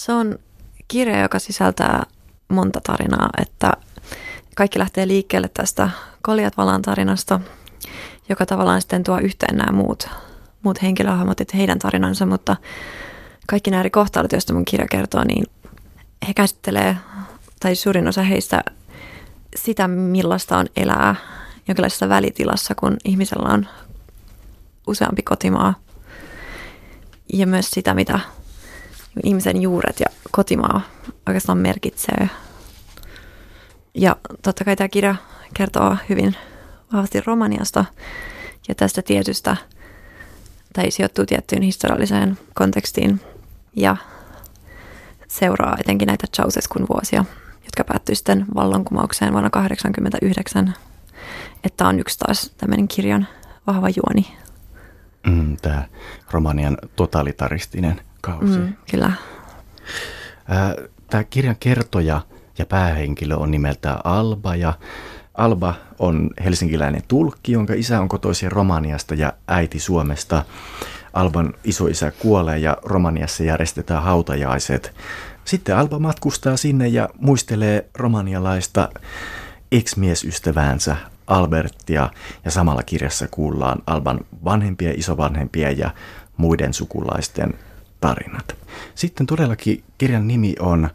Se on kirja, joka sisältää monta tarinaa, että kaikki lähtee liikkeelle tästä Koljat-valan tarinasta, joka tavallaan sitten tuo yhteen nämä muut, muut henkilöhahmot, että heidän tarinansa, mutta kaikki nämä eri kohtaudet, joista mun kirja kertoo, niin he käsittelee, tai suurin osa heistä, sitä, millaista on elää jonkinlaisessa välitilassa, kun ihmisellä on useampi kotimaa. Ja myös sitä, mitä ihmisen juuret ja kotimaa oikeastaan merkitsee. Ja totta kai tämä kirja kertoo hyvin vahvasti Romaniasta ja tästä tietystä, tai sijoittuu tiettyyn historialliseen kontekstiin ja seuraa etenkin näitä Ceausescun vuosia, jotka päättyi sitten vallankumoukseen vuonna 1989. Että on yksi taas tämmöinen kirjan vahva juoni. Mm, tämä Romanian totalitaristinen kausi. Mm, kyllä. Tämä kirjan kertoja ja päähenkilö on nimeltään Alba ja Alba on helsinkiläinen tulkki, jonka isä on kotoisin Romaniasta ja äiti Suomesta. Alban isoisä kuolee ja Romaniassa järjestetään hautajaiset. Sitten Alba matkustaa sinne ja muistelee romanialaista ex-miesystäväänsä Albertia ja samalla kirjassa kuullaan Alban vanhempia, isovanhempia ja muiden sukulaisten tarinat. Sitten todellakin kirjan nimi on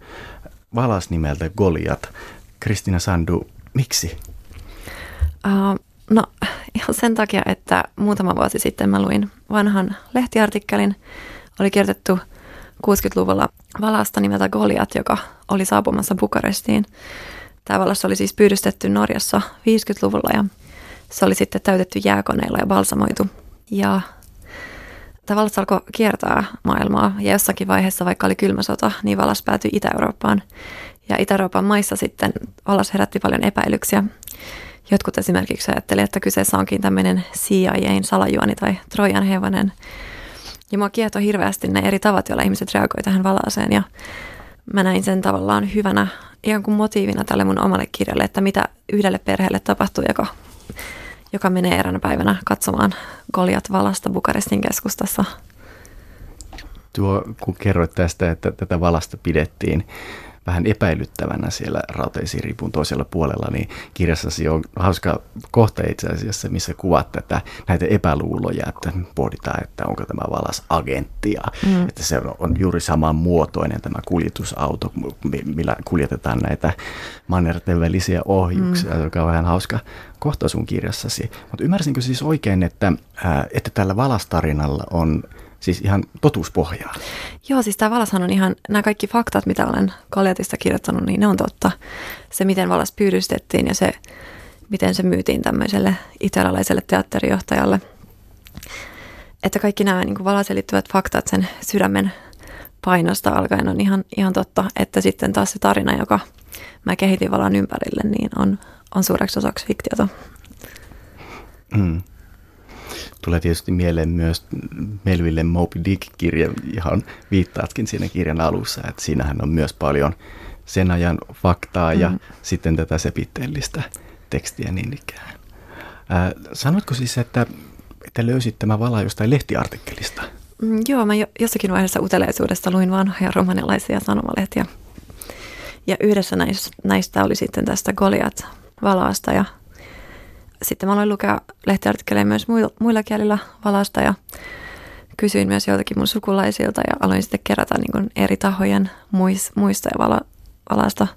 valas nimeltä Goliat. Kristina Sandu, miksi? Uh, no ihan sen takia, että muutama vuosi sitten mä luin vanhan lehtiartikkelin. Oli kirjoitettu 60-luvulla valasta nimeltä Goliat, joka oli saapumassa Bukarestiin. Tämä valas oli siis pyydystetty Norjassa 50-luvulla ja se oli sitten täytetty jääkoneilla ja balsamoitu. Ja tavallaan alkoi kiertää maailmaa ja jossakin vaiheessa, vaikka oli kylmä sota, niin valas päätyi Itä-Eurooppaan. Ja Itä-Euroopan maissa sitten valas herätti paljon epäilyksiä. Jotkut esimerkiksi ajattelivat, että kyseessä onkin tämmöinen CIAin salajuoni tai Trojan hevonen. Ja mua kiehtoi hirveästi ne eri tavat, joilla ihmiset reagoivat tähän valaaseen. Ja mä näin sen tavallaan hyvänä ihan kuin motiivina tälle mun omalle kirjalle, että mitä yhdelle perheelle tapahtuu, joka joka menee eräänä päivänä katsomaan Goliat valasta Bukarestin keskustassa. Tuo, kun kerroit tästä, että tätä valasta pidettiin vähän epäilyttävänä siellä rauteisiripun toisella puolella, niin kirjassasi on hauska kohta itse asiassa, missä kuvat tätä, näitä epäluuloja, että pohditaan, että onko tämä valas agenttia, mm. että se on juuri saman muotoinen tämä kuljetusauto, millä kuljetetaan näitä mannerten välisiä ohjuksia, mm. joka on vähän hauska kohta sun kirjassasi. Mutta ymmärsinkö siis oikein, että, että tällä valastarinalla on siis ihan totuuspohjaa. Joo, siis tämä Valashan on ihan, nämä kaikki faktat, mitä olen Kaljatista kirjoittanut, niin ne on totta. Se, miten Valas pyydystettiin ja se, miten se myytiin tämmöiselle italialaiselle teatterijohtajalle. Että kaikki nämä niin kuin Valaseen liittyvät faktat sen sydämen painosta alkaen on ihan, ihan totta, että sitten taas se tarina, joka mä kehitin Valan ympärille, niin on, on suureksi osaksi fiktiota. Mm. Tulee tietysti mieleen myös Melville Moby Dick-kirja, johon viittaatkin siinä kirjan alussa, että siinähän on myös paljon sen ajan faktaa ja mm. sitten tätä sepitteellistä tekstiä niin ikään. Äh, sanoitko siis, että, että löysit tämä vala jostain lehtiartikkelista? Mm, joo, mä jo, jossakin vaiheessa uteleisuudesta luin vanhoja romanilaisia sanomalehtiä. Ja yhdessä näistä, näistä oli sitten tästä Goliat valaasta ja sitten mä aloin lukea lehtiartikkeleja myös muilla kielillä valasta ja kysyin myös joiltakin mun sukulaisilta ja aloin sitten kerätä niin kuin eri tahojen muistoja vala, valasta.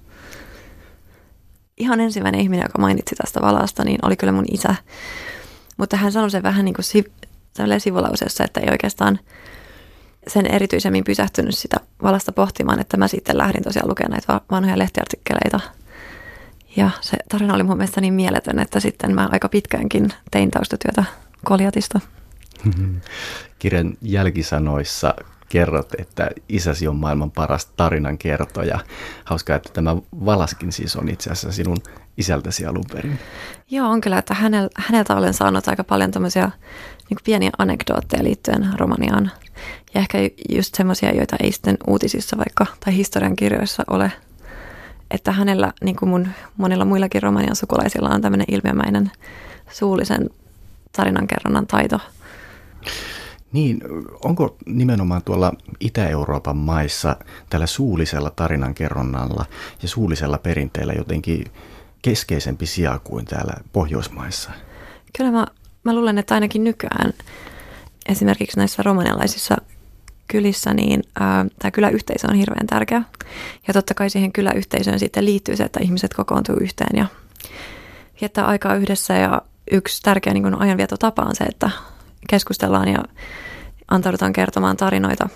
Ihan ensimmäinen ihminen, joka mainitsi tästä valasta, niin oli kyllä mun isä. Mutta hän sanoi sen vähän niin kuin sivulauseessa, että ei oikeastaan sen erityisemmin pysähtynyt sitä valasta pohtimaan, että mä sitten lähdin tosiaan lukemaan näitä vanhoja lehtiartikkeleita – ja se tarina oli mun mielestä niin mieletön, että sitten mä aika pitkäänkin tein taustatyötä Koljatista. Kirjan jälkisanoissa kerrot, että isäsi on maailman paras tarinan kertoja. Hauskaa, että tämä Valaskin siis on itse asiassa sinun isältäsi alun perin. Joo, on kyllä, että hänel, häneltä olen saanut aika paljon tämmöisiä niin pieniä anekdootteja liittyen Romaniaan. Ja ehkä just semmoisia, joita ei sitten uutisissa vaikka tai historiankirjoissa ole – että hänellä, niin kuin mun monilla muillakin romanian sukulaisilla, on tämmöinen ilmiömäinen suullisen tarinankerronnan taito. Niin, onko nimenomaan tuolla Itä-Euroopan maissa tällä suullisella tarinankerronnalla ja suullisella perinteellä jotenkin keskeisempi sija kuin täällä Pohjoismaissa? Kyllä mä, mä luulen, että ainakin nykyään esimerkiksi näissä romanialaisissa kylissä, niin tämä kyläyhteisö on hirveän tärkeä. Ja totta kai siihen kyläyhteisöön sitten liittyy se, että ihmiset kokoontuu yhteen ja viettää aikaa yhdessä. Ja yksi tärkeä niin ajanvietotapa on se, että keskustellaan ja antaudutaan kertomaan tarinoita.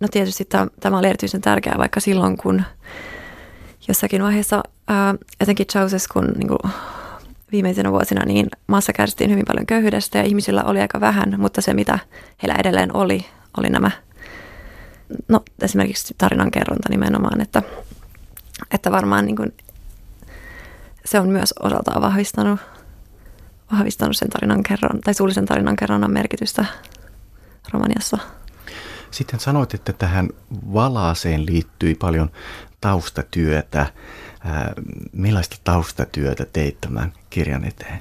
No tietysti tämä, tämä oli erityisen tärkeää vaikka silloin, kun jossakin vaiheessa etenkin Ceausescun niin kuin, viimeisenä vuosina niin maassa kärsittiin hyvin paljon köyhyydestä ja ihmisillä oli aika vähän, mutta se mitä heillä edelleen oli, oli nämä, no esimerkiksi tarinankerronta nimenomaan, että, että varmaan niin kuin, se on myös osaltaan vahvistanut, vahvistanut sen tarinankerron, tai suullisen tarinankerronnan merkitystä Romaniassa. Sitten sanoit, että tähän valaaseen liittyi paljon taustatyötä. Millaista taustatyötä teit tämän kirjan eteen?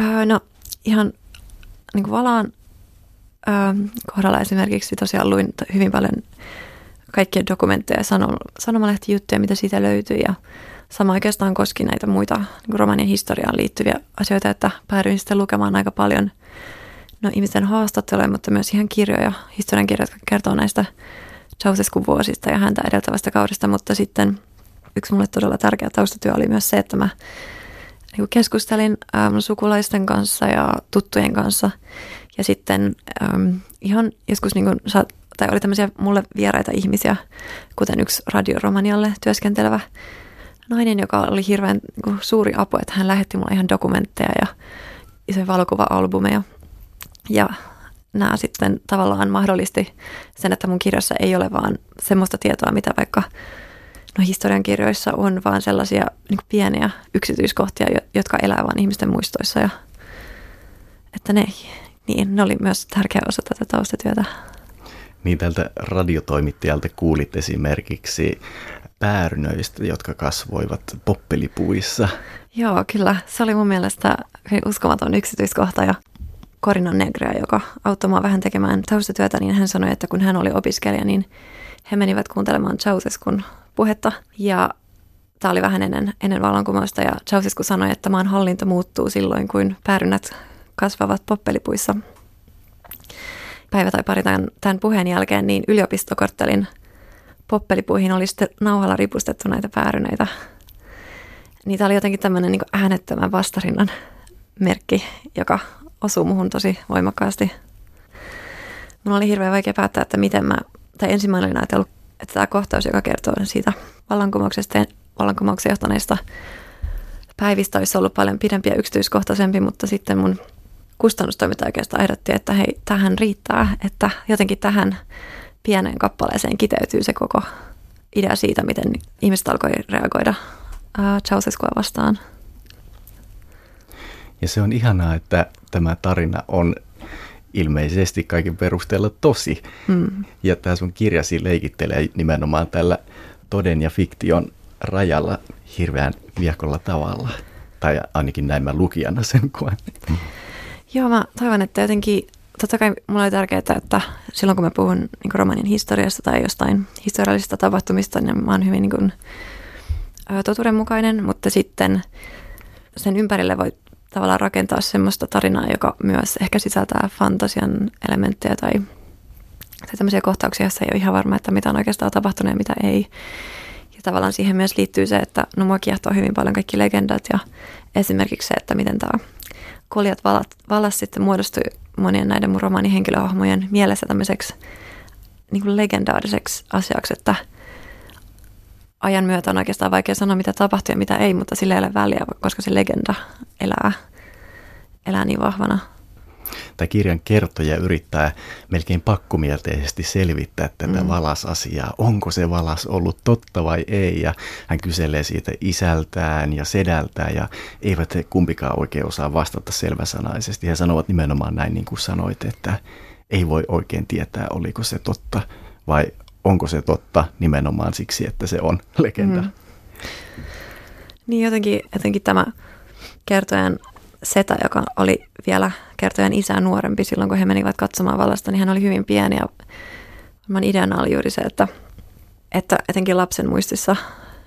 Öö, no ihan niin kuin Valaan öö, kohdalla esimerkiksi tosiaan luin hyvin paljon kaikkia dokumentteja ja sanomalehtijuttuja, mitä siitä löytyi ja sama oikeastaan koski näitä muita niin romanien historiaan liittyviä asioita, että päädyin sitten lukemaan aika paljon no, ihmisten haastatteluja, mutta myös ihan kirjoja, historiankirjoja, jotka kertoo näistä Ceausescun vuosista ja häntä edeltävästä kaudesta, mutta sitten yksi mulle todella tärkeä taustatyö oli myös se, että mä niin keskustelin ähm, sukulaisten kanssa ja tuttujen kanssa ja sitten ähm, ihan joskus niin kuin, tai oli tämmöisiä mulle vieraita ihmisiä, kuten yksi radioromanialle työskentelevä nainen, joka oli hirveän niin suuri apu, että hän lähetti mulle ihan dokumentteja ja isoja valokuva-albumeja. Ja nämä sitten tavallaan mahdollisti sen, että mun kirjassa ei ole vaan semmoista tietoa, mitä vaikka no historiankirjoissa on, vaan sellaisia niin pieniä yksityiskohtia, jotka elää vaan ihmisten muistoissa. Ja, että ne, niin, ne oli myös tärkeä osa tätä taustatyötä. Niin tältä radiotoimittajalta kuulit esimerkiksi päärynöistä, jotka kasvoivat poppelipuissa. Joo, kyllä. Se oli mun mielestä uskomaton yksityiskohta ja Corina Negrea, joka auttoi mua vähän tekemään taustatyötä, niin hän sanoi, että kun hän oli opiskelija, niin he menivät kuuntelemaan Ceausescun puhetta ja tämä oli vähän ennen, ennen vallankumousta ja Ceausescu sanoi, että maan hallinto muuttuu silloin, kun päärynät kasvavat poppelipuissa. Päivä tai pari tämän, tämän puheen jälkeen niin yliopistokorttelin poppelipuihin oli sitten nauhalla ripustettu näitä päärynöitä. Niitä oli jotenkin tämmöinen niin äänettömän vastarinnan merkki, joka osuu muhun tosi voimakkaasti. Mulla oli hirveän vaikea päättää, että miten mä, tai ensimmäinen olin ajatellut, että tämä kohtaus, joka kertoo siitä vallankumouksesta ja vallankumouksen johtaneista päivistä olisi ollut paljon pidempi ja yksityiskohtaisempi, mutta sitten mun kustannustoiminta oikeastaan ehdotti, että hei, tähän riittää, että jotenkin tähän pieneen kappaleeseen kiteytyy se koko idea siitä, miten ihmiset alkoi reagoida Ceausescua vastaan. Ja se on ihanaa, että tämä tarina on ilmeisesti kaiken perusteella tosi. Mm. Ja tämä sun kirjasi leikittelee nimenomaan tällä toden ja fiktion rajalla hirveän viekolla tavalla. Tai ainakin näin mä lukijana sen koen. Mm. Joo, mä toivon, että jotenkin, totta kai mulla oli tärkeää, että silloin kun mä puhun niin romanin historiasta tai jostain historiallisista tapahtumista, niin mä oon hyvin niin kuin, totuudenmukainen, mutta sitten sen ympärille voi tavallaan rakentaa semmoista tarinaa, joka myös ehkä sisältää fantasian elementtejä tai, tai tämmöisiä kohtauksia, joissa ei ole ihan varma, että mitä on oikeastaan tapahtunut ja mitä ei. Ja tavallaan siihen myös liittyy se, että no mua kiehtoo hyvin paljon kaikki legendat ja esimerkiksi se, että miten tämä koljat valat, valas sitten muodostui monien näiden mun romaanin henkilöhahmojen mielessä tämmöiseksi niin kuin legendaariseksi asiaksi, että – ajan myötä on oikeastaan vaikea sanoa, mitä tapahtuu ja mitä ei, mutta sillä ei ole väliä, koska se legenda elää, elää niin vahvana. Tämä kirjan kertoja yrittää melkein pakkomielteisesti selvittää tätä mm. valasasiaa. Onko se valas ollut totta vai ei? Ja hän kyselee siitä isältään ja sedältään ja eivät he kumpikaan oikein osaa vastata selväsanaisesti. He sanovat nimenomaan näin niin kuin sanoit, että ei voi oikein tietää, oliko se totta vai onko se totta nimenomaan siksi, että se on legenda. Mm. Niin jotenkin, jotenkin tämä kertojan setä, joka oli vielä kertojan isää nuorempi silloin, kun he menivät katsomaan vallasta, niin hän oli hyvin pieni ja varmaan ideana oli juuri se, että, että etenkin lapsen muistissa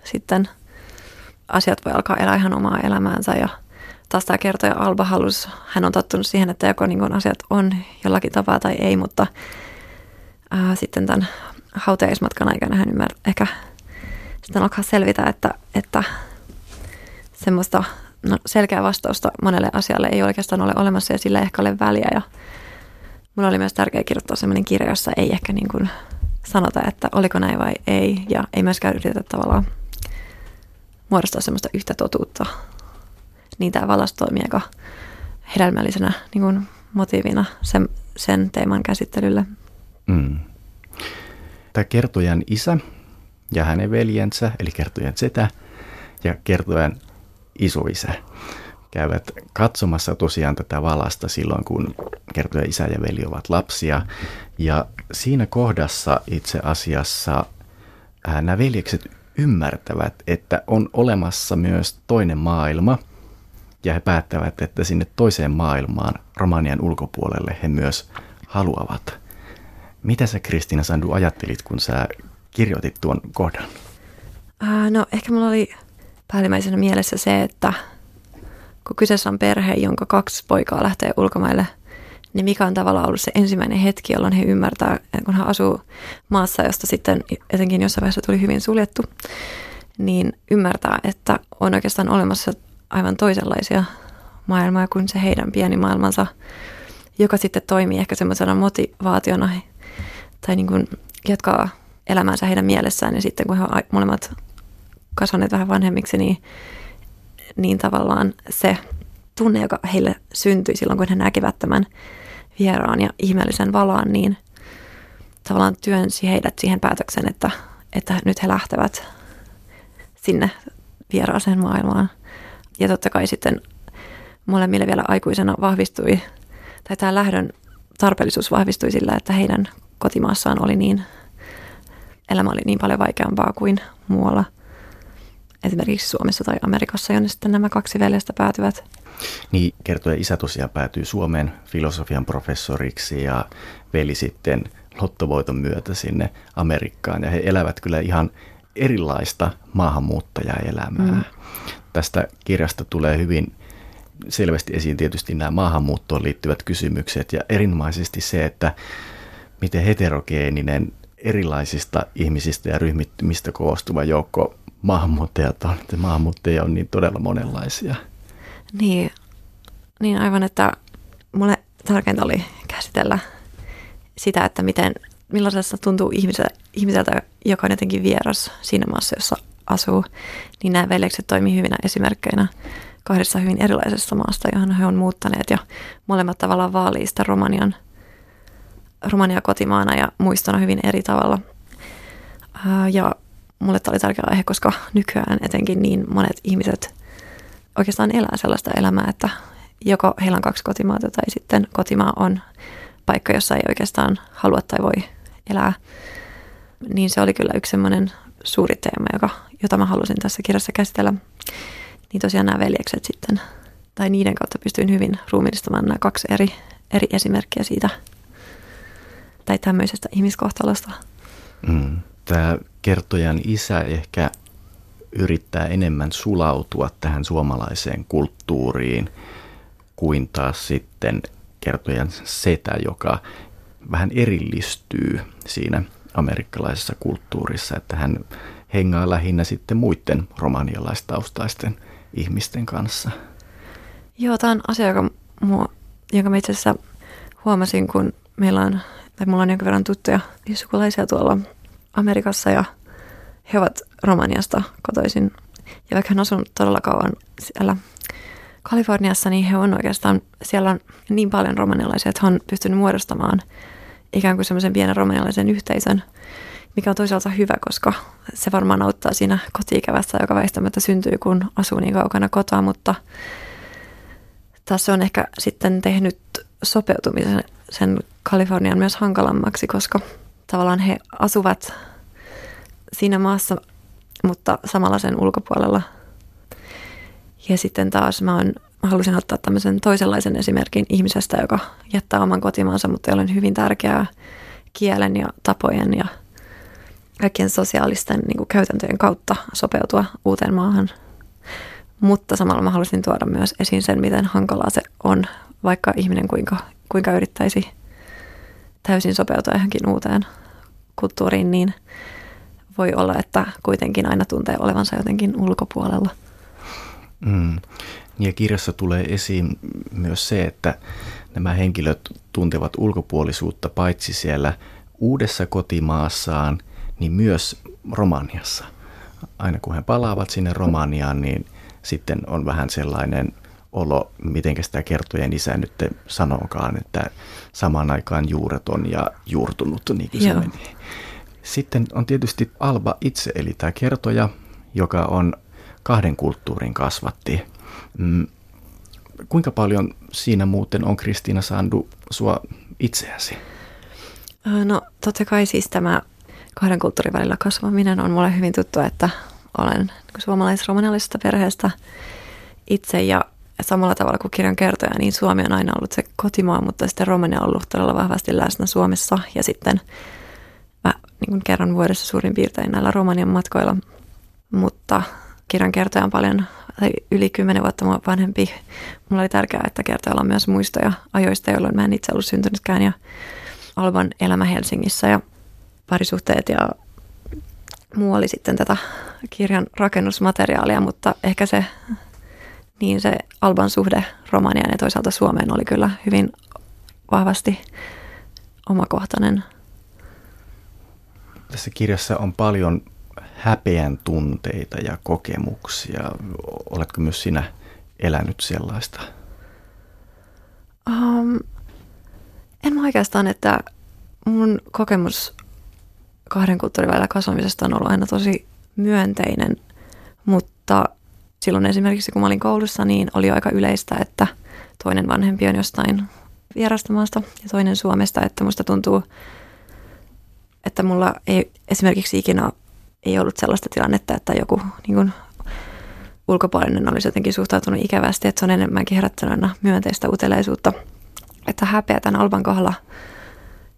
sitten asiat voi alkaa elää ihan omaa elämäänsä. Ja taas tämä kertoja Alba halus, hän on tottunut siihen, että joko niin asiat on jollakin tapaa tai ei, mutta ää, sitten tämän hautajaismatkan aikana hän ymmärtää, ehkä sitten alkaa selvitä, että, että semmoista no, selkeää vastausta monelle asialle ei oikeastaan ole olemassa ja sillä ei ehkä ole väliä. Ja mulla oli myös tärkeää kirjoittaa sellainen kirja, jossa ei ehkä niin kuin sanota, että oliko näin vai ei. Ja ei myöskään yritetä tavallaan muodostaa semmoista yhtä totuutta. Niin tämä valas toimii aika hedelmällisenä niin kuin motiivina sen, sen teeman käsittelylle. Mm. Tämä kertojan isä ja hänen veljensä, eli kertojan setä ja kertojan isoisä käyvät katsomassa tosiaan tätä valasta silloin, kun kertoja isä ja veli ovat lapsia. Ja siinä kohdassa itse asiassa ää, nämä veljekset ymmärtävät, että on olemassa myös toinen maailma, ja he päättävät, että sinne toiseen maailmaan Romanian ulkopuolelle he myös haluavat. Mitä sä Kristiina Sandu ajattelit, kun sä kirjoitit tuon kohdan? Äh, no ehkä mulla oli päällimmäisenä mielessä se, että kun kyseessä on perhe, jonka kaksi poikaa lähtee ulkomaille, niin mikä on tavallaan ollut se ensimmäinen hetki, jolloin he ymmärtää, kun hän asuu maassa, josta sitten etenkin jossain vaiheessa tuli hyvin suljettu, niin ymmärtää, että on oikeastaan olemassa aivan toisenlaisia maailmaa kuin se heidän pieni maailmansa, joka sitten toimii ehkä semmoisena motivaationa tai niin kuin jatkaa elämäänsä heidän mielessään ja sitten kun he molemmat kasvaneet vähän vanhemmiksi, niin, niin tavallaan se tunne, joka heille syntyi silloin, kun he näkivät tämän vieraan ja ihmeellisen valaan, niin tavallaan työnsi heidät siihen päätöksen, että, että nyt he lähtevät sinne vieraaseen maailmaan. Ja totta kai sitten molemmille vielä aikuisena vahvistui, tai tämä lähdön tarpeellisuus vahvistui sillä, että heidän kotimaassaan oli niin, elämä oli niin paljon vaikeampaa kuin muualla – esimerkiksi Suomessa tai Amerikassa, jonne sitten nämä kaksi veljestä päätyvät. Niin, kertoja isä tosiaan päätyy Suomeen filosofian professoriksi ja veli sitten lottovoiton myötä sinne Amerikkaan. Ja he elävät kyllä ihan erilaista maahanmuuttajaelämää. Mm. Tästä kirjasta tulee hyvin selvästi esiin tietysti nämä maahanmuuttoon liittyvät kysymykset ja erinomaisesti se, että miten heterogeeninen erilaisista ihmisistä ja ryhmittymistä koostuva joukko maahanmuuttajat on, että maahanmuuttajia on niin todella monenlaisia. Niin, niin aivan, että mulle tärkeintä oli käsitellä sitä, että miten, millaisessa tuntuu ihmiseltä, ihmiseltä, joka on jotenkin vieras siinä maassa, jossa asuu, niin nämä veljekset toimii hyvinä esimerkkeinä kahdessa hyvin erilaisessa maasta, johon he on muuttaneet ja molemmat tavallaan vaalii sitä Romanian, Romania kotimaana ja muistona hyvin eri tavalla. Ja mulle tämä oli tärkeä aihe, koska nykyään etenkin niin monet ihmiset oikeastaan elää sellaista elämää, että joko heillä on kaksi kotimaata tai sitten kotimaa on paikka, jossa ei oikeastaan halua tai voi elää. Niin se oli kyllä yksi semmoinen suuri teema, joka, jota mä halusin tässä kirjassa käsitellä. Niin tosiaan nämä veljekset sitten, tai niiden kautta pystyin hyvin ruumiillistamaan nämä kaksi eri, eri esimerkkiä siitä, tai tämmöisestä ihmiskohtalosta. Mm tämä kertojan isä ehkä yrittää enemmän sulautua tähän suomalaiseen kulttuuriin kuin taas sitten kertojan setä, joka vähän erillistyy siinä amerikkalaisessa kulttuurissa, että hän hengaa lähinnä sitten muiden romanialaistaustaisten ihmisten kanssa. Joo, tämä on asia, joka, mua, jonka mä itse asiassa huomasin, kun meillä on, tai mulla on jonkin verran tuttuja sukulaisia tuolla Amerikassa ja he ovat Romaniasta kotoisin. Ja vaikka hän asunut todella kauan siellä Kaliforniassa, niin he on oikeastaan, siellä on niin paljon romanialaisia, että he on pystynyt muodostamaan ikään kuin semmoisen pienen romanialaisen yhteisön, mikä on toisaalta hyvä, koska se varmaan auttaa siinä kotiikävässä, joka väistämättä syntyy, kun asuu niin kaukana kotoa, mutta tässä on ehkä sitten tehnyt sopeutumisen sen Kalifornian myös hankalammaksi, koska tavallaan he asuvat siinä maassa, mutta samalla sen ulkopuolella. Ja sitten taas mä oon halusin ottaa tämmöisen toisenlaisen esimerkin ihmisestä, joka jättää oman kotimaansa, mutta on hyvin tärkeää kielen ja tapojen ja kaikkien sosiaalisten niin kuin käytäntöjen kautta sopeutua uuteen maahan. Mutta samalla mä halusin tuoda myös esiin sen, miten hankalaa se on, vaikka ihminen kuinka, kuinka yrittäisi täysin sopeutua johonkin uuteen kulttuuriin, niin voi olla, että kuitenkin aina tuntee olevansa jotenkin ulkopuolella. Mm. Ja kirjassa tulee esiin myös se, että nämä henkilöt tuntevat ulkopuolisuutta paitsi siellä uudessa kotimaassaan, niin myös Romaniassa. Aina kun he palaavat sinne Romaniaan, niin sitten on vähän sellainen olo, miten sitä kertojen isä nyt sanookaan, että samaan aikaan juureton ja juurtunut, niin kuin se meni. Sitten on tietysti Alba itse, eli tämä kertoja, joka on kahden kulttuurin kasvatti. Mm, kuinka paljon siinä muuten on Kristiina Sandu sua itseäsi? No totta kai siis tämä kahden kulttuurin välillä kasvaminen on mulle hyvin tuttu, että olen suomalais-romanialaisesta perheestä itse ja samalla tavalla kuin kirjan kertoja, niin Suomi on aina ollut se kotimaa, mutta sitten Romania on ollut todella vahvasti läsnä Suomessa ja sitten mä niin kuin kerran vuodessa suurin piirtein näillä Romanian matkoilla, mutta kirjan kertoja on paljon tai yli kymmenen vuotta mua vanhempi. Mulla oli tärkeää, että kertojalla on myös muistoja ajoista, jolloin mä en itse ollut syntynytkään ja Alban elämä Helsingissä ja parisuhteet ja muu oli sitten tätä kirjan rakennusmateriaalia, mutta ehkä se, niin se Alban suhde Romaniaan ja toisaalta Suomeen oli kyllä hyvin vahvasti omakohtainen. Tässä kirjassa on paljon häpeän tunteita ja kokemuksia. Oletko myös sinä elänyt sellaista? Um, en mä oikeastaan, että mun kokemus kahden kulttuurin välillä kasvamisesta on ollut aina tosi myönteinen, mutta silloin esimerkiksi kun mä olin koulussa, niin oli aika yleistä, että toinen vanhempi on jostain vierasta maasta ja toinen Suomesta, että musta tuntuu, että mulla ei esimerkiksi ikinä ei ollut sellaista tilannetta, että joku niin kuin, ulkopuolinen olisi jotenkin suhtautunut ikävästi, että se on enemmänkin herättänyt myönteistä uteleisuutta. Että häpeä tämän Alban kohdalla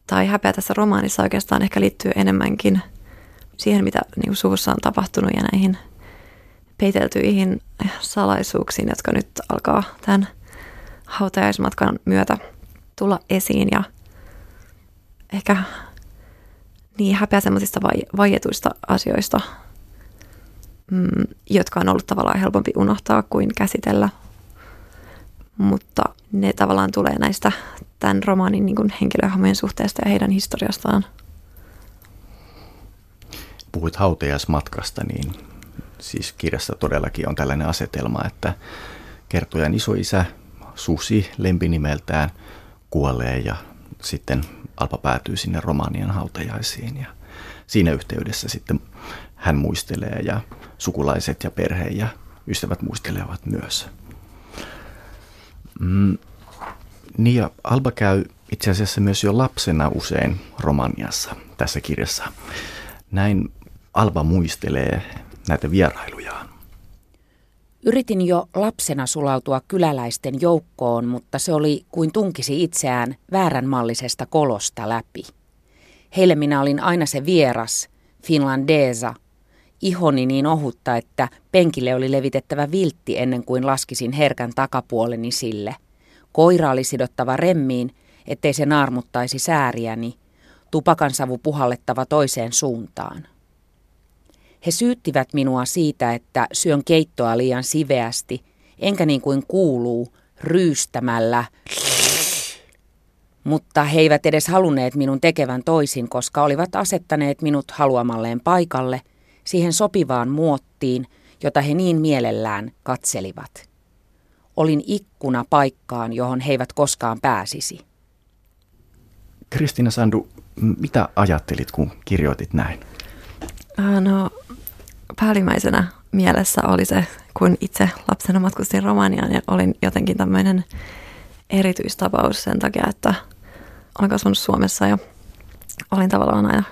tai häpeä tässä romaanissa oikeastaan ehkä liittyy enemmänkin siihen, mitä niin kuin suvussa on tapahtunut ja näihin peiteltyihin salaisuuksiin, jotka nyt alkaa tämän hautajaismatkan myötä tulla esiin ja ehkä niin häpeä semmoisista vai, vaietuista asioista, mm, jotka on ollut tavallaan helpompi unohtaa kuin käsitellä. Mutta ne tavallaan tulee näistä tämän romaanin niin henkilöhahmojen suhteesta ja heidän historiastaan. Puhuit hautajaismatkasta, niin siis kirjassa todellakin on tällainen asetelma, että kertojan isoisä Susi lempinimeltään kuolee ja sitten Alpa päätyy sinne Romanian hautajaisiin ja siinä yhteydessä sitten hän muistelee ja sukulaiset ja perhe ja ystävät muistelevat myös. Mm, niin ja Alba käy itse asiassa myös jo lapsena usein Romaniassa tässä kirjassa. Näin Alba muistelee näitä vierailujaan. Yritin jo lapsena sulautua kyläläisten joukkoon, mutta se oli kuin tunkisi itseään vääränmallisesta kolosta läpi. Heille minä olin aina se vieras, finlandesa, ihoni niin ohutta, että penkille oli levitettävä viltti ennen kuin laskisin herkän takapuoleni sille. Koira oli sidottava remmiin, ettei se naarmuttaisi sääriäni, tupakansavu puhallettava toiseen suuntaan. He syyttivät minua siitä, että syön keittoa liian siveästi, enkä niin kuin kuuluu, ryystämällä. Mutta he eivät edes halunneet minun tekevän toisin, koska olivat asettaneet minut haluamalleen paikalle, siihen sopivaan muottiin, jota he niin mielellään katselivat. Olin ikkuna paikkaan, johon he eivät koskaan pääsisi. Kristina Sandu, mitä ajattelit, kun kirjoitit näin? No, päällimmäisenä mielessä oli se, kun itse lapsena matkustin Romaniaan ja olin jotenkin tämmöinen erityistapaus sen takia, että olen kasvanut Suomessa ja olin tavallaan aina,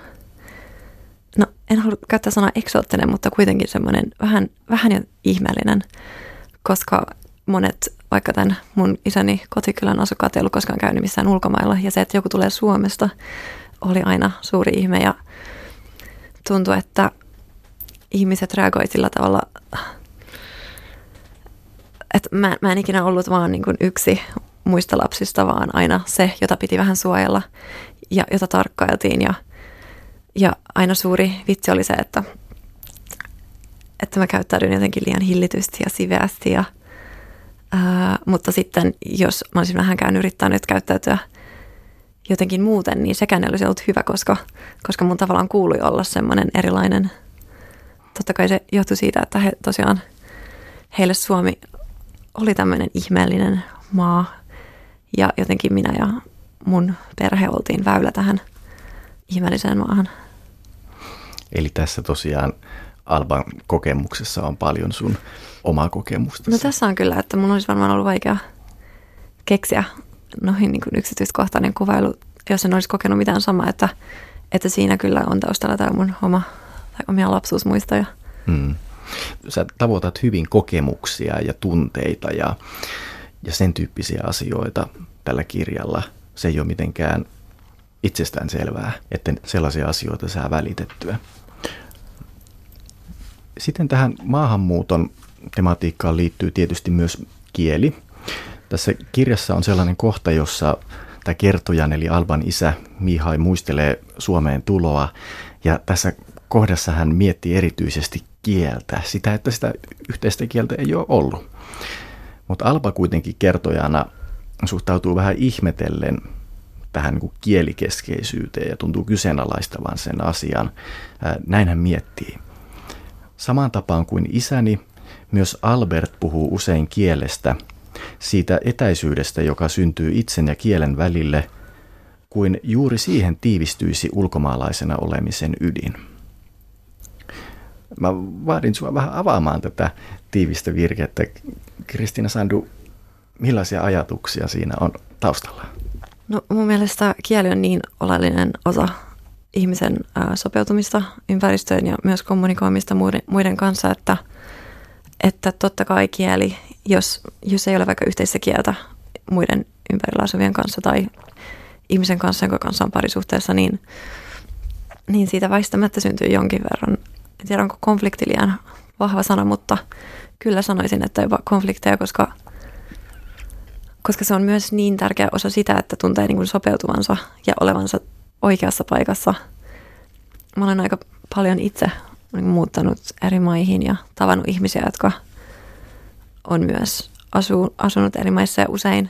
no en halua käyttää sanaa eksoottinen, mutta kuitenkin semmoinen vähän, vähän jo ihmeellinen, koska monet vaikka tämän mun isäni kotikylän asukkaat ei ollut koskaan käynyt missään ulkomailla. Ja se, että joku tulee Suomesta, oli aina suuri ihme ja tuntui, että ihmiset reagoivat sillä tavalla, että mä, mä en ikinä ollut vaan niin kuin yksi muista lapsista, vaan aina se, jota piti vähän suojella ja jota tarkkailtiin. Ja, ja aina suuri vitsi oli se, että, että mä käyttäydyn jotenkin liian hillitysti ja siveästi. Ja, ää, mutta sitten, jos mä olisin vähänkään yrittänyt käyttäytyä jotenkin muuten, niin sekään ei olisi ollut hyvä, koska, koska mun tavallaan kuului olla semmoinen erilainen. Totta kai se johtui siitä, että he tosiaan, heille Suomi oli tämmöinen ihmeellinen maa, ja jotenkin minä ja mun perhe oltiin väylä tähän ihmeelliseen maahan. Eli tässä tosiaan Alban kokemuksessa on paljon sun omaa kokemusta. No tässä on kyllä, että mun olisi varmaan ollut vaikea keksiä noihin niin yksityiskohtainen kuvailu, jos en olisi kokenut mitään samaa, että, että siinä kyllä on taustalla tämä mun oma, tai omia lapsuusmuistoja. Hmm. Sä tavoitat hyvin kokemuksia ja tunteita ja ja sen tyyppisiä asioita tällä kirjalla. Se ei ole mitenkään itsestään selvää, että sellaisia asioita saa välitettyä. Sitten tähän maahanmuuton tematiikkaan liittyy tietysti myös kieli. Tässä kirjassa on sellainen kohta, jossa tämä kertojan eli Alban isä Mihai muistelee Suomeen tuloa ja tässä kohdassa hän miettii erityisesti kieltä, sitä, että sitä yhteistä kieltä ei ole ollut. Mutta Alba kuitenkin kertojana suhtautuu vähän ihmetellen tähän niin kielikeskeisyyteen ja tuntuu kyseenalaistavan sen asian. Näin hän miettii. Samaan tapaan kuin isäni, myös Albert puhuu usein kielestä, siitä etäisyydestä, joka syntyy itsen ja kielen välille, kuin juuri siihen tiivistyisi ulkomaalaisena olemisen ydin. Mä vaadin sinua vähän avaamaan tätä tiivistä virkettä. Kristina Sandu, millaisia ajatuksia siinä on taustalla? No mun mielestä kieli on niin oleellinen osa ihmisen sopeutumista ympäristöön ja myös kommunikoimista muiden kanssa, että, että totta kai kieli, jos, jos ei ole vaikka yhteistä kieltä muiden ympärillä asuvien kanssa tai ihmisen kanssa, jonka kanssa on parisuhteessa, niin, niin siitä väistämättä syntyy jonkin verran en tiedä onko konflikti liian vahva sana, mutta kyllä sanoisin, että jopa konflikteja, koska, koska se on myös niin tärkeä osa sitä, että tuntee niin kuin sopeutuvansa ja olevansa oikeassa paikassa. Mä olen aika paljon itse niin muuttanut eri maihin ja tavannut ihmisiä, jotka on myös asu, asunut eri maissa ja usein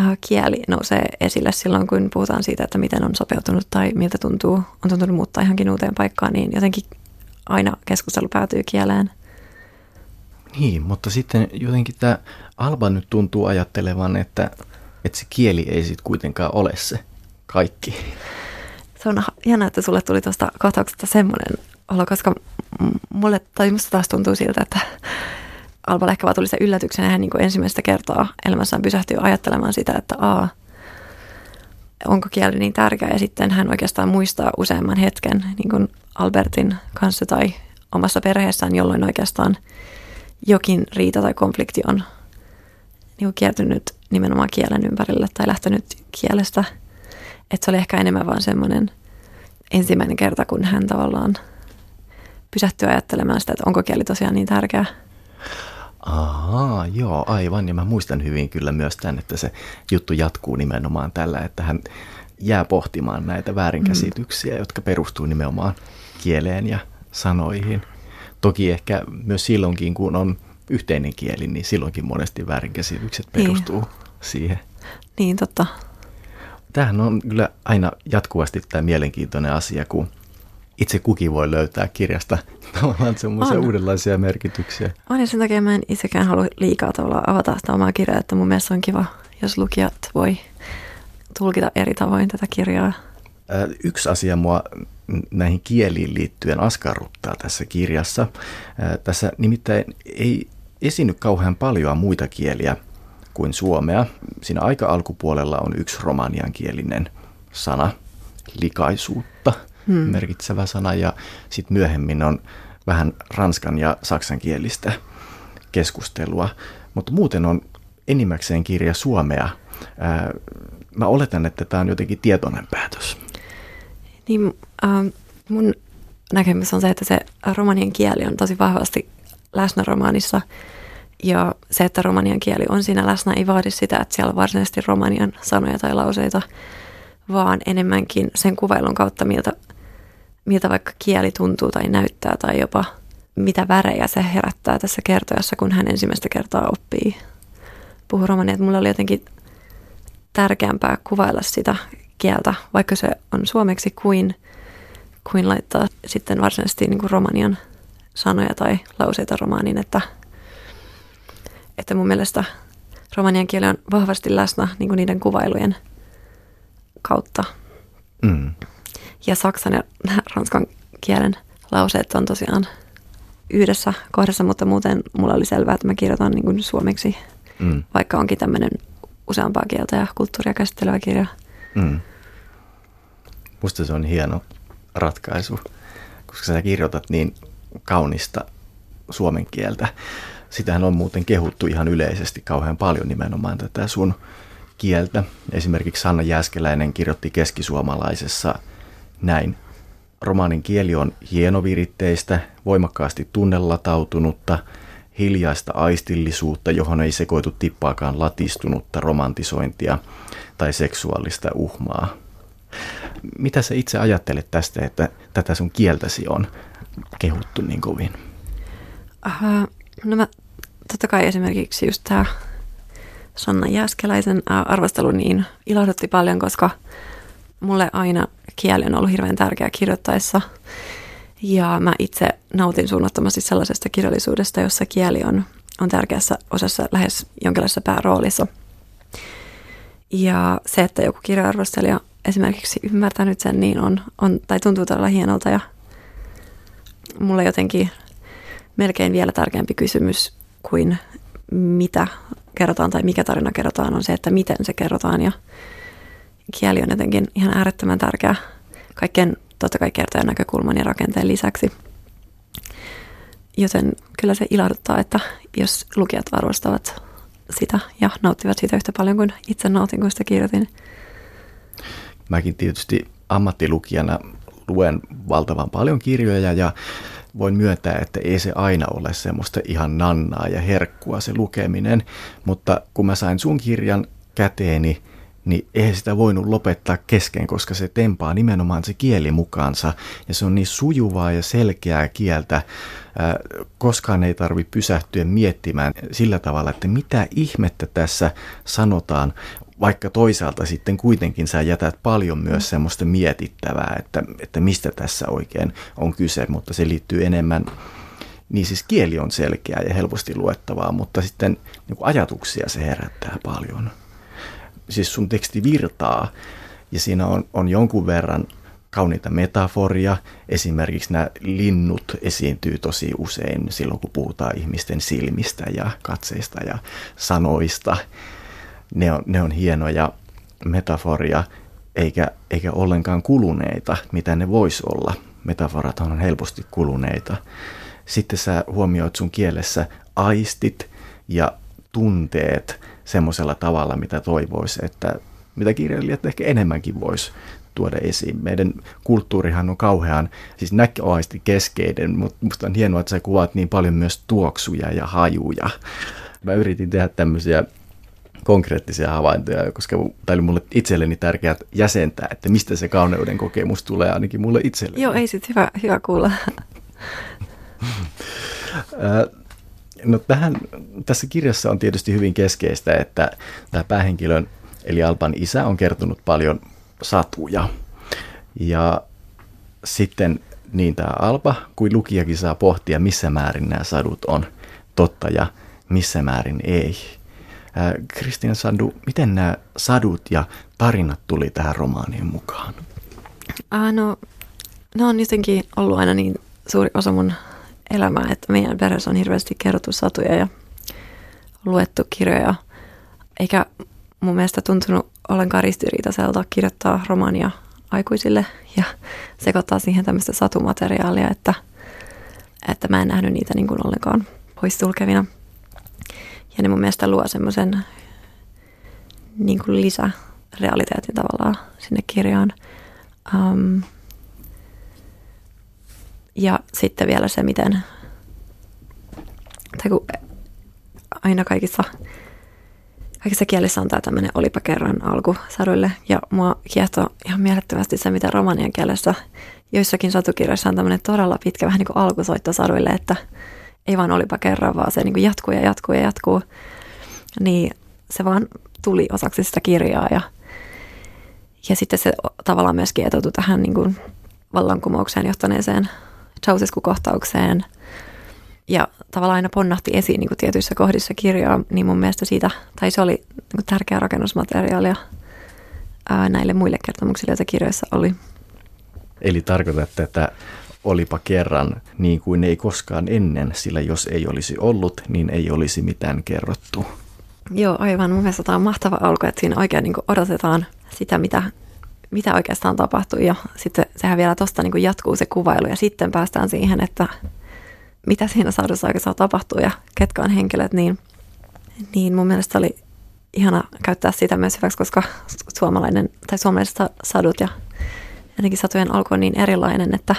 äh, kieli nousee esille silloin, kun puhutaan siitä, että miten on sopeutunut tai miltä tuntuu, on tuntunut muuttaa ihankin uuteen paikkaan, niin jotenkin aina keskustelu päätyy kieleen. Niin, mutta sitten jotenkin tämä Alba nyt tuntuu ajattelevan, että, että se kieli ei sitten kuitenkaan ole se kaikki. Se on hienoa, että sulle tuli tuosta kohtauksesta semmoinen olo, koska mulle, tai musta taas tuntuu siltä, että Alba ehkä vaan tuli se yllätyksenä, hän niin kuin ensimmäistä kertaa elämässään pysähtyy ajattelemaan sitä, että a, onko kieli niin tärkeä ja sitten hän oikeastaan muistaa useamman hetken niin kuin Albertin kanssa tai omassa perheessään, jolloin oikeastaan jokin riita tai konflikti on niin kuin kiertynyt nimenomaan kielen ympärille tai lähtenyt kielestä. Että se oli ehkä enemmän vaan semmoinen ensimmäinen kerta, kun hän tavallaan pysähtyi ajattelemaan sitä, että onko kieli tosiaan niin tärkeä. Ahaa, joo, aivan. Ja mä muistan hyvin kyllä myös tämän, että se juttu jatkuu nimenomaan tällä, että hän jää pohtimaan näitä väärinkäsityksiä, mm. jotka perustuu nimenomaan kieleen ja sanoihin. Toki ehkä myös silloinkin, kun on yhteinen kieli, niin silloinkin monesti väärinkäsitykset niin. perustuu niin. siihen. Niin, totta. Tämähän on kyllä aina jatkuvasti tämä mielenkiintoinen asia, kun itse kukin voi löytää kirjasta tavallaan semmoisia uudenlaisia merkityksiä. On ja sen takia mä en itsekään halua liikaa tavallaan avata sitä omaa kirjaa, että mun mielestä on kiva, jos lukijat voi tulkita eri tavoin tätä kirjaa. Yksi asia mua näihin kieliin liittyen askarruttaa tässä kirjassa. Tässä nimittäin ei esiinny kauhean paljon muita kieliä kuin suomea. Siinä aika alkupuolella on yksi romaniankielinen sana, likaisuutta hmm. merkitsevä sana, ja sitten myöhemmin on vähän ranskan ja saksankielistä keskustelua. mutta muuten on enimmäkseen kirja suomea. Ää, mä oletan, että tämä on jotenkin tietoinen päätös. Niin, äh, mun näkemys on se, että se romanien kieli on tosi vahvasti läsnä romaanissa. Ja se, että romanian kieli on siinä läsnä, ei vaadi sitä, että siellä on varsinaisesti romanian sanoja tai lauseita, vaan enemmänkin sen kuvailun kautta, miltä, miltä vaikka kieli tuntuu tai näyttää tai jopa mitä värejä se herättää tässä kertojassa, kun hän ensimmäistä kertaa oppii puhua romania. Että mulla oli jotenkin tärkeämpää kuvailla sitä kieltä, vaikka se on suomeksi, kuin, kuin laittaa sitten varsinaisesti niin kuin romanian sanoja tai lauseita romaaniin, että, että mun mielestä romanian kieli on vahvasti läsnä niin kuin niiden kuvailujen kautta. Mm. Ja saksan ja ranskan kielen lauseet on tosiaan yhdessä kohdassa, mutta muuten mulla oli selvää, että mä kirjoitan niin kuin suomeksi, mm. vaikka onkin tämmöinen useampaa kieltä ja kulttuuria käsittelevä kirja. Mm. Musta se on hieno ratkaisu, koska sä kirjoitat niin kaunista suomen kieltä. Sitähän on muuten kehuttu ihan yleisesti kauhean paljon nimenomaan tätä sun kieltä. Esimerkiksi Sanna Jäskeläinen kirjoitti keskisuomalaisessa näin. Romaanin kieli on hienoviritteistä, voimakkaasti tunnelatautunutta, hiljaista aistillisuutta, johon ei sekoitu tippaakaan latistunutta romantisointia tai seksuaalista uhmaa. Mitä sä itse ajattelet tästä, että tätä sun kieltäsi on kehuttu niin kovin? Uh, no mä totta kai esimerkiksi just tämä Sanna Jääskeläisen arvostelu niin ilahdutti paljon, koska mulle aina kieli on ollut hirveän tärkeä kirjoittaessa. Ja mä itse nautin suunnattomasti sellaisesta kirjallisuudesta, jossa kieli on, on tärkeässä osassa lähes jonkinlaisessa pääroolissa. Ja se, että joku kirja-arvostelija esimerkiksi ymmärtänyt sen, niin on, on tai tuntuu todella hienolta. Ja mulle jotenkin melkein vielä tärkeämpi kysymys kuin mitä kerrotaan tai mikä tarina kerrotaan, on se, että miten se kerrotaan. Ja kieli on jotenkin ihan äärettömän tärkeä kaikkien totta kai kertojan näkökulman ja rakenteen lisäksi. Joten kyllä se ilahduttaa, että jos lukijat arvostavat sitä ja nauttivat siitä yhtä paljon kuin itse nautin, kun sitä kirjoitin. Mäkin tietysti ammattilukijana luen valtavan paljon kirjoja ja voin myöntää, että ei se aina ole semmoista ihan nannaa ja herkkua se lukeminen, mutta kun mä sain sun kirjan käteeni, niin eihän sitä voinut lopettaa kesken, koska se tempaa nimenomaan se kieli mukaansa ja se on niin sujuvaa ja selkeää kieltä. Koskaan ei tarvi pysähtyä miettimään sillä tavalla, että mitä ihmettä tässä sanotaan, vaikka toisaalta sitten kuitenkin sä jätät paljon myös mm. semmoista mietittävää, että, että mistä tässä oikein on kyse, mutta se liittyy enemmän niin siis kieli on selkeää ja helposti luettavaa, mutta sitten niin ajatuksia se herättää paljon siis sun teksti virtaa ja siinä on, on jonkun verran kauniita metaforia. Esimerkiksi nämä linnut esiintyy tosi usein silloin, kun puhutaan ihmisten silmistä ja katseista ja sanoista. Ne on, ne on hienoja metaforia, eikä, eikä ollenkaan kuluneita, mitä ne vois olla. Metaforat on helposti kuluneita. Sitten sä huomioit sun kielessä aistit ja tunteet semmoisella tavalla, mitä toivoisi, että mitä kirjailijat ehkä enemmänkin voisi tuoda esiin. Meidän kulttuurihan on kauhean, siis näköaisti keskeinen, mutta musta on hienoa, että sä kuvaat niin paljon myös tuoksuja ja hajuja. Mä yritin tehdä tämmöisiä konkreettisia havaintoja, koska tämä oli mulle itselleni tärkeää jäsentää, että mistä se kauneuden kokemus tulee ainakin mulle itselleni. Joo, ei sit hyvä, hyvä kuulla. No tähän, tässä kirjassa on tietysti hyvin keskeistä, että tämä päähenkilön eli Alpan isä on kertonut paljon satuja. Ja sitten niin tämä Alpa kuin lukijakin saa pohtia, missä määrin nämä sadut on totta ja missä määrin ei. Kristian Sandu, miten nämä sadut ja tarinat tuli tähän romaaniin mukaan? Ah, no, ne on jotenkin ollut aina niin suuri osa mun elämää, että meidän perheessä on hirveästi kerrottu satuja ja luettu kirjoja. Eikä mun mielestä tuntunut ollenkaan ristiriitaiselta kirjoittaa romaania aikuisille ja sekoittaa siihen tämmöistä satumateriaalia, että, että mä en nähnyt niitä niin kuin ollenkaan poistulkevina. Ja ne mun mielestä luo semmoisen niin kuin lisärealiteetin tavallaan sinne kirjaan. Um, ja sitten vielä se, miten, tai kun aina kaikissa, kaikissa kielissä on tämä tämmöinen olipa kerran alku saduille. Ja mua kiehtoo ihan mielettömästi se, mitä romanian kielessä joissakin satukirjoissa on tämmöinen todella pitkä vähän niin kuin alkusoitto saduille, että ei vaan olipa kerran, vaan se niin kuin jatkuu ja jatkuu ja jatkuu. Niin se vaan tuli osaksi sitä kirjaa ja, ja sitten se tavallaan myös kietoutui tähän niin kuin vallankumoukseen johtaneeseen Ceausescu-kohtaukseen ja tavallaan aina ponnahti esiin niin kuin tietyissä kohdissa kirjaa, niin mun mielestä siitä, tai se oli niin kuin tärkeä rakennusmateriaalia ää, näille muille kertomuksille, joita kirjoissa oli. Eli tarkoitatte, että olipa kerran niin kuin ei koskaan ennen, sillä jos ei olisi ollut, niin ei olisi mitään kerrottu. Joo, aivan. Mun mielestä tämä on mahtava alku, että siinä oikein niin odotetaan sitä, mitä, mitä oikeastaan tapahtuu. Ja sitten sehän vielä tuosta niin jatkuu se kuvailu ja sitten päästään siihen, että mitä siinä saadussa oikeastaan tapahtuu ja ketkä on henkilöt, niin, niin mun mielestä oli ihana käyttää sitä myös hyväksi, koska suomalainen tai suomalaiset sadut ja jotenkin satujen alku on niin erilainen, että,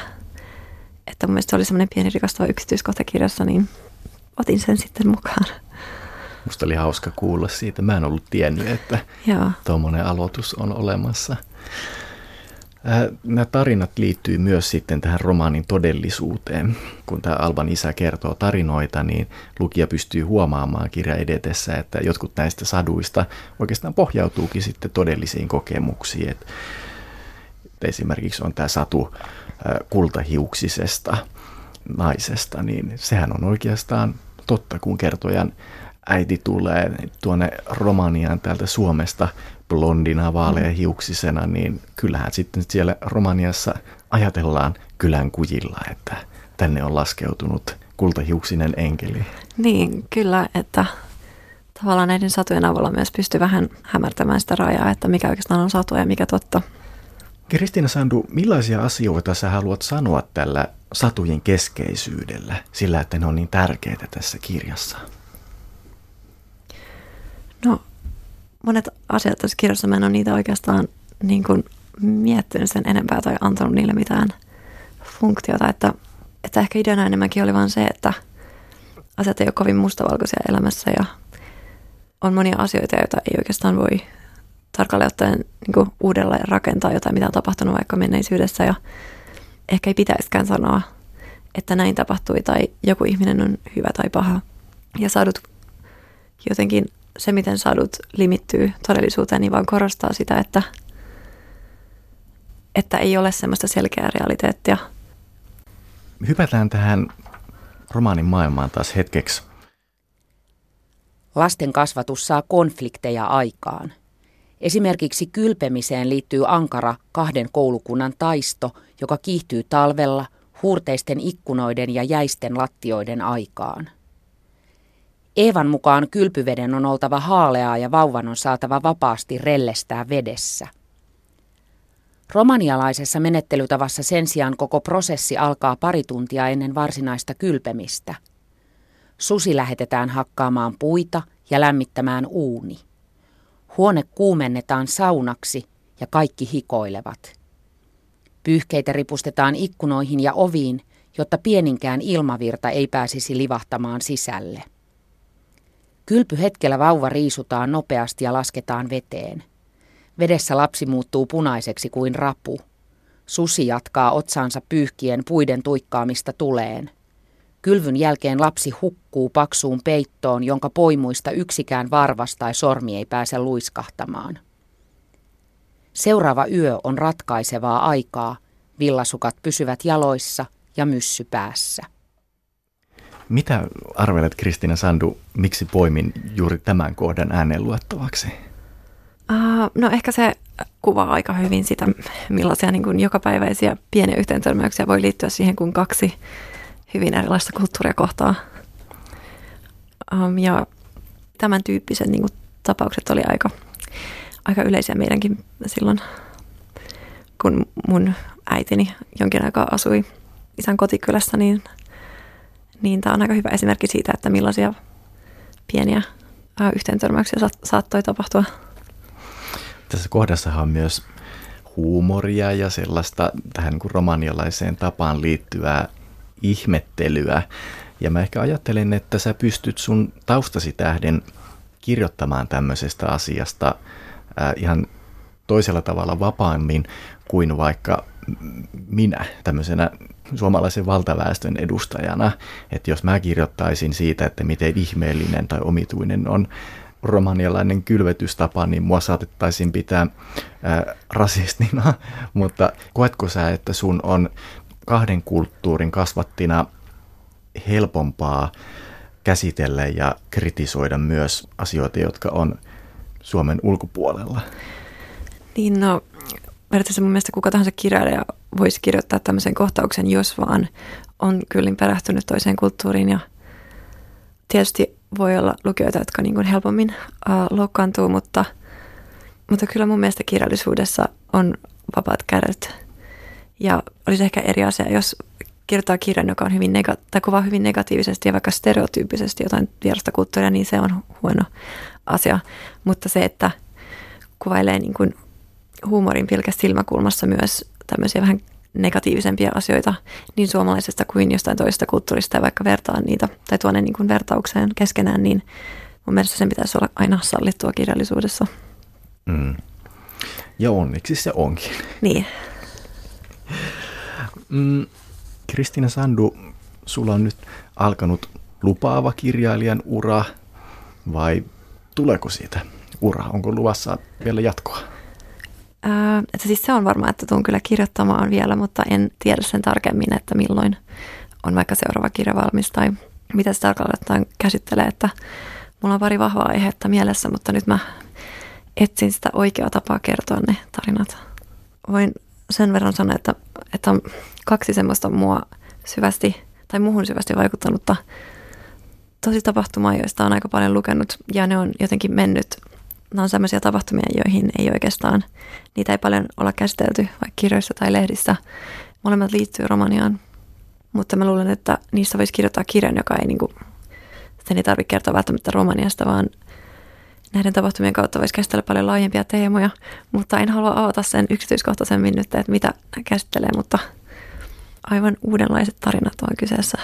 että mun mielestä se oli semmoinen pieni rikastava yksityiskohta kirjassa, niin otin sen sitten mukaan. Musta oli hauska kuulla siitä. Mä en ollut tiennyt, että tuommoinen aloitus on olemassa. Nämä tarinat liittyy myös sitten tähän romaanin todellisuuteen. Kun tämä Alban isä kertoo tarinoita, niin lukija pystyy huomaamaan kirja edetessä, että jotkut näistä saduista oikeastaan pohjautuukin sitten todellisiin kokemuksiin. Et esimerkiksi on tämä satu kultahiuksisesta naisesta, niin sehän on oikeastaan totta, kun kertojan äiti tulee tuonne Romaniaan täältä Suomesta blondina, vaaleahiuksisena, niin kyllähän sitten siellä Romaniassa ajatellaan kylän kujilla, että tänne on laskeutunut kultahiuksinen enkeli. Niin, kyllä, että tavallaan näiden satujen avulla myös pystyy vähän hämärtämään sitä rajaa, että mikä oikeastaan on satua ja mikä totta. Kristiina Sandu, millaisia asioita sä haluat sanoa tällä satujen keskeisyydellä, sillä että ne on niin tärkeitä tässä kirjassa? No, monet asiat tässä kirjassa mä en ole niitä oikeastaan niin kuin miettinyt sen enempää tai antanut niille mitään funktiota, että, että ehkä ideana enemmänkin oli vain se, että asiat ei ole kovin mustavalkoisia elämässä ja on monia asioita, joita ei oikeastaan voi tarkalleen ottaen niin kuin uudelleen rakentaa jotain, mitä on tapahtunut vaikka menneisyydessä ja ehkä ei pitäisikään sanoa, että näin tapahtui tai joku ihminen on hyvä tai paha. Ja saadut jotenkin se, miten sadut limittyy todellisuuteen, niin vaan korostaa sitä, että, että ei ole semmoista selkeää realiteettia. Hypätään tähän romaanin maailmaan taas hetkeksi. Lasten kasvatus saa konflikteja aikaan. Esimerkiksi kylpemiseen liittyy ankara kahden koulukunnan taisto, joka kiihtyy talvella huurteisten ikkunoiden ja jäisten lattioiden aikaan. Eevan mukaan kylpyveden on oltava haaleaa ja vauvan on saatava vapaasti rellestää vedessä. Romanialaisessa menettelytavassa sen sijaan koko prosessi alkaa pari tuntia ennen varsinaista kylpemistä. Susi lähetetään hakkaamaan puita ja lämmittämään uuni. Huone kuumennetaan saunaksi ja kaikki hikoilevat. Pyyhkeitä ripustetaan ikkunoihin ja oviin, jotta pieninkään ilmavirta ei pääsisi livahtamaan sisälle. Kylpyhetkellä vauva riisutaan nopeasti ja lasketaan veteen. Vedessä lapsi muuttuu punaiseksi kuin rapu. Susi jatkaa otsaansa pyyhkien puiden tuikkaamista tuleen. Kylvyn jälkeen lapsi hukkuu paksuun peittoon, jonka poimuista yksikään varvas tai sormi ei pääse luiskahtamaan. Seuraava yö on ratkaisevaa aikaa. Villasukat pysyvät jaloissa ja myssy päässä. Mitä arvelet Kristina Sandu, miksi poimin juuri tämän kohdan ääneen luettavaksi? Uh, no ehkä se kuvaa aika hyvin sitä, millaisia niin kuin jokapäiväisiä pieniä yhteentörmäyksiä voi liittyä siihen, kun kaksi hyvin erilaista kulttuuria kohtaa. Um, ja tämän tyyppiset niin kuin, tapaukset oli aika, aika yleisiä meidänkin silloin, kun mun äitini jonkin aikaa asui isän kotikylässä, niin – niin tämä on aika hyvä esimerkki siitä, että millaisia pieniä yhteentörmäyksiä saattoi tapahtua. Tässä kohdassahan on myös huumoria ja sellaista tähän niin kuin romanialaiseen tapaan liittyvää ihmettelyä. Ja mä ehkä ajattelen, että sä pystyt sun taustasi tähden kirjoittamaan tämmöisestä asiasta ää, ihan toisella tavalla vapaammin kuin vaikka minä tämmöisenä suomalaisen valtaväestön edustajana, että jos mä kirjoittaisin siitä, että miten ihmeellinen tai omituinen on romanialainen kylvetystapa, niin mua saatettaisiin pitää ää, rasistina, mutta koetko sä, että sun on kahden kulttuurin kasvattina helpompaa käsitellä ja kritisoida myös asioita, jotka on Suomen ulkopuolella? Niin no, periaatteessa mun mielestä kuka tahansa kirjailija voisi kirjoittaa tämmöisen kohtauksen, jos vaan on kyllin perähtynyt toiseen kulttuuriin ja tietysti voi olla lukijoita, jotka niin kuin helpommin uh, loukkaantuu, mutta, mutta kyllä mun mielestä kirjallisuudessa on vapaat kädet. Ja olisi ehkä eri asia, jos kirjoittaa kirjan, joka on hyvin nega- tai kuvaa hyvin negatiivisesti ja vaikka stereotyyppisesti jotain vierasta kulttuuria, niin se on huono asia. Mutta se, että kuvailee niin kuin huumorin pilkäs silmäkulmassa myös tämmöisiä vähän negatiivisempia asioita niin suomalaisesta kuin jostain toisesta kulttuurista ja vaikka vertaa niitä tai tuonne niin kuin vertaukseen keskenään, niin mun mielestä sen pitäisi olla aina sallittua kirjallisuudessa. Mm. Ja onneksi se onkin. Niin. Mm, Kristina Sandu, sulla on nyt alkanut lupaava kirjailijan ura vai tuleeko siitä ura? Onko luvassa vielä jatkoa? Ää, että siis se on varma, että tuun kyllä kirjoittamaan vielä, mutta en tiedä sen tarkemmin, että milloin on vaikka seuraava kirja valmis tai mitä se tarkalleen käsittelee, että mulla on pari vahvaa aihetta mielessä, mutta nyt mä etsin sitä oikeaa tapaa kertoa ne tarinat. Voin sen verran sanoa, että, että on kaksi semmoista mua syvästi tai muuhun syvästi vaikuttanutta tosi tapahtumaa, joista on aika paljon lukenut ja ne on jotenkin mennyt nämä on sellaisia tapahtumia, joihin ei oikeastaan, niitä ei paljon olla käsitelty vaikka kirjoissa tai lehdissä. Molemmat liittyy Romaniaan, mutta mä luulen, että niistä voisi kirjoittaa kirjan, joka ei, niin kuin, sen ei tarvitse kertoa välttämättä Romaniasta, vaan näiden tapahtumien kautta voisi käsitellä paljon laajempia teemoja, mutta en halua avata sen yksityiskohtaisemmin nyt, että mitä käsittelee, mutta aivan uudenlaiset tarinat on kyseessä.